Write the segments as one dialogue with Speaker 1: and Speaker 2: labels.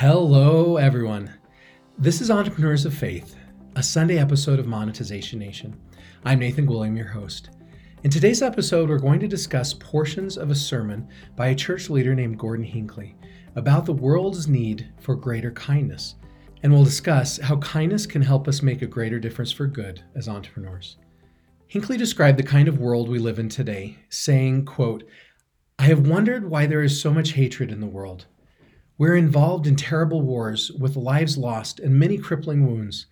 Speaker 1: Hello, everyone. This is Entrepreneurs of Faith, a Sunday episode of Monetization Nation. I'm Nathan Gwilliam, your host. In today's episode, we're going to discuss portions of a sermon by a church leader named Gordon Hinckley about the world's need for greater kindness. And we'll discuss how kindness can help us make a greater difference for good as entrepreneurs. Hinckley described the kind of world we live in today, saying, quote, I have wondered why there is so much hatred in the world. We're involved in terrible wars with lives lost and many crippling wounds.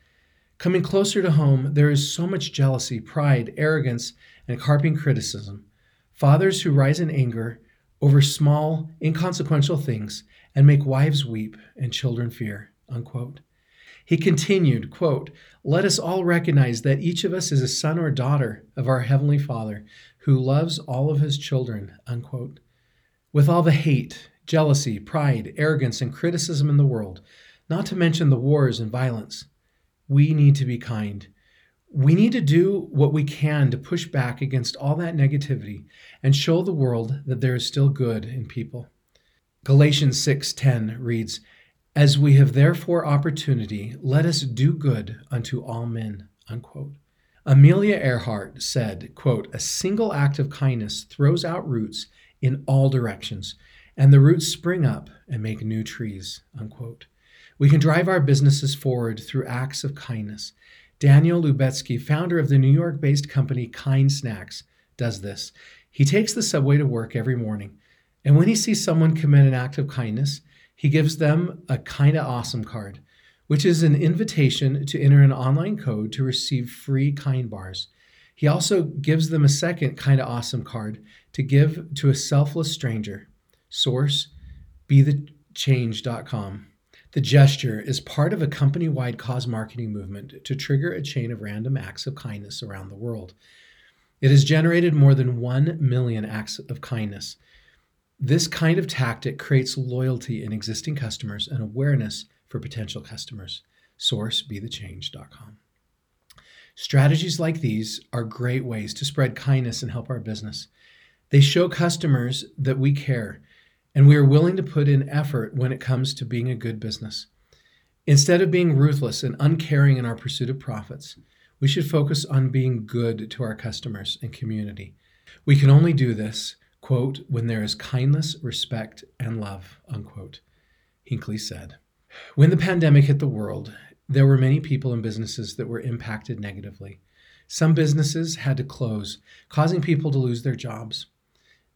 Speaker 1: Coming closer to home, there is so much jealousy, pride, arrogance, and carping criticism. Fathers who rise in anger over small, inconsequential things and make wives weep and children fear. Unquote. He continued, quote, Let us all recognize that each of us is a son or daughter of our Heavenly Father who loves all of his children. Unquote. With all the hate, jealousy, pride, arrogance, and criticism in the world, not to mention the wars and violence. We need to be kind. We need to do what we can to push back against all that negativity and show the world that there is still good in people. Galatians 6:10 reads, "As we have therefore opportunity, let us do good unto all men." Unquote. Amelia Earhart said, quote, "A single act of kindness throws out roots in all directions and the roots spring up and make new trees. Unquote. We can drive our businesses forward through acts of kindness. Daniel Lubetzky, founder of the New York based company Kind Snacks, does this. He takes the subway to work every morning, and when he sees someone commit an act of kindness, he gives them a Kinda Awesome card, which is an invitation to enter an online code to receive free Kind bars. He also gives them a second Kinda Awesome card to give to a selfless stranger. Source BeTheChange.com. The gesture is part of a company wide cause marketing movement to trigger a chain of random acts of kindness around the world. It has generated more than 1 million acts of kindness. This kind of tactic creates loyalty in existing customers and awareness for potential customers. Source BeTheChange.com. Strategies like these are great ways to spread kindness and help our business. They show customers that we care and we are willing to put in effort when it comes to being a good business. Instead of being ruthless and uncaring in our pursuit of profits, we should focus on being good to our customers and community. We can only do this, quote, when there is kindness, respect, and love, unquote, Hinckley said. When the pandemic hit the world, there were many people and businesses that were impacted negatively. Some businesses had to close, causing people to lose their jobs.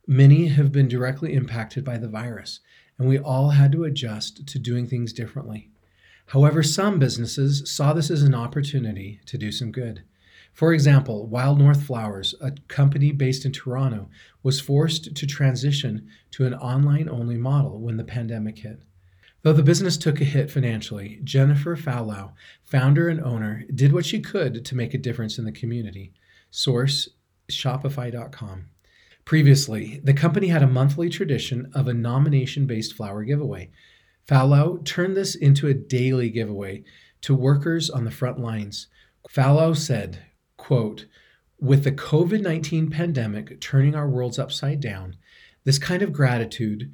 Speaker 1: Many have been directly impacted by the virus, and we all had to adjust to doing things differently. However, some businesses saw this as an opportunity to do some good. For example, Wild North Flowers, a company based in Toronto, was forced to transition to an online only model when the pandemic hit. Though the business took a hit financially, Jennifer Fowlau, founder and owner, did what she could to make a difference in the community. Source Shopify.com. Previously, the company had a monthly tradition of a nomination based flower giveaway. Fowlau turned this into a daily giveaway to workers on the front lines. Fowlau said, quote, with the COVID 19 pandemic turning our worlds upside down, this kind of gratitude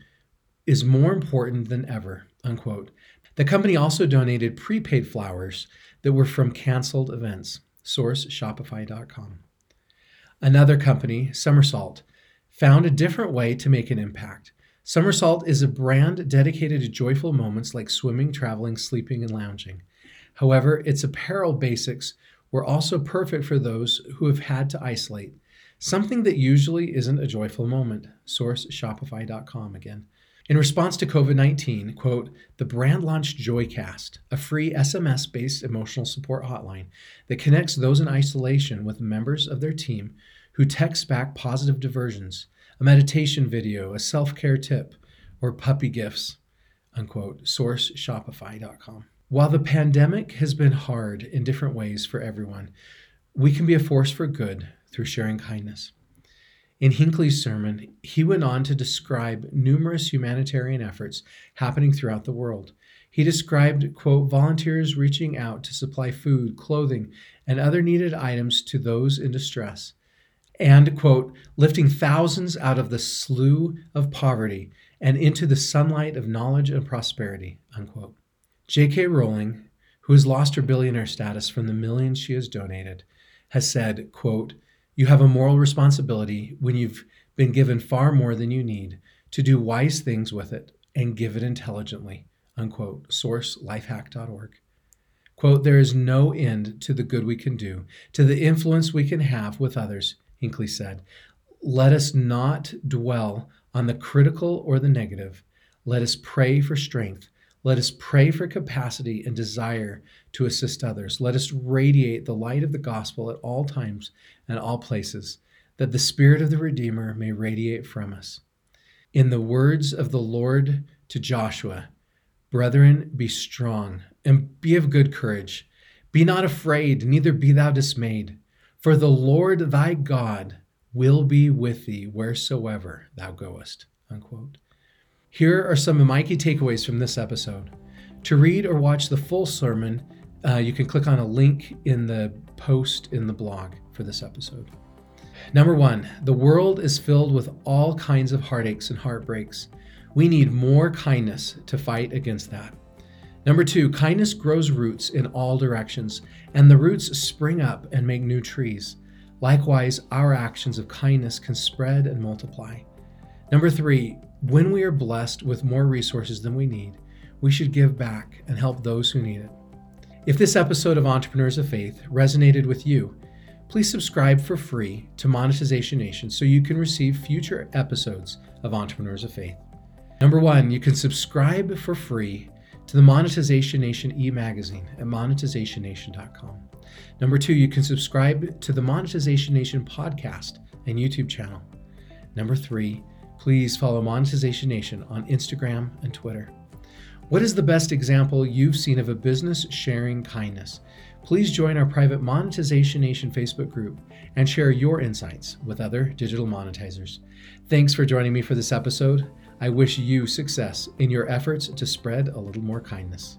Speaker 1: is more important than ever. Unquote. The company also donated prepaid flowers that were from canceled events. Source Shopify.com. Another company, Summersalt, found a different way to make an impact. Summersalt is a brand dedicated to joyful moments like swimming, traveling, sleeping, and lounging. However, its apparel basics were also perfect for those who have had to isolate, something that usually isn't a joyful moment. Source Shopify.com again. In response to COVID 19, quote, the brand launched Joycast, a free SMS based emotional support hotline that connects those in isolation with members of their team who text back positive diversions, a meditation video, a self care tip, or puppy gifts. Unquote. Source Shopify.com. While the pandemic has been hard in different ways for everyone, we can be a force for good through sharing kindness. In Hinckley's sermon, he went on to describe numerous humanitarian efforts happening throughout the world. He described, quote, volunteers reaching out to supply food, clothing, and other needed items to those in distress, and, quote, lifting thousands out of the slough of poverty and into the sunlight of knowledge and prosperity. Unquote. J.K. Rowling, who has lost her billionaire status from the millions she has donated, has said, quote, You have a moral responsibility when you've been given far more than you need to do wise things with it and give it intelligently. Unquote. Source lifehack.org. Quote, There is no end to the good we can do, to the influence we can have with others, Hinckley said. Let us not dwell on the critical or the negative. Let us pray for strength. Let us pray for capacity and desire to assist others. Let us radiate the light of the gospel at all times and all places, that the Spirit of the Redeemer may radiate from us. In the words of the Lord to Joshua, Brethren, be strong and be of good courage. Be not afraid, neither be thou dismayed, for the Lord thy God will be with thee wheresoever thou goest. Unquote. Here are some of my key takeaways from this episode. To read or watch the full sermon, uh, you can click on a link in the post in the blog for this episode. Number one, the world is filled with all kinds of heartaches and heartbreaks. We need more kindness to fight against that. Number two, kindness grows roots in all directions, and the roots spring up and make new trees. Likewise, our actions of kindness can spread and multiply. Number three, when we are blessed with more resources than we need, we should give back and help those who need it. If this episode of Entrepreneurs of Faith resonated with you, please subscribe for free to Monetization Nation so you can receive future episodes of Entrepreneurs of Faith. Number one, you can subscribe for free to the Monetization Nation e magazine at monetizationnation.com. Number two, you can subscribe to the Monetization Nation podcast and YouTube channel. Number three, please follow Monetization Nation on Instagram and Twitter. What is the best example you've seen of a business sharing kindness? Please join our private Monetization Nation Facebook group and share your insights with other digital monetizers. Thanks for joining me for this episode. I wish you success in your efforts to spread a little more kindness.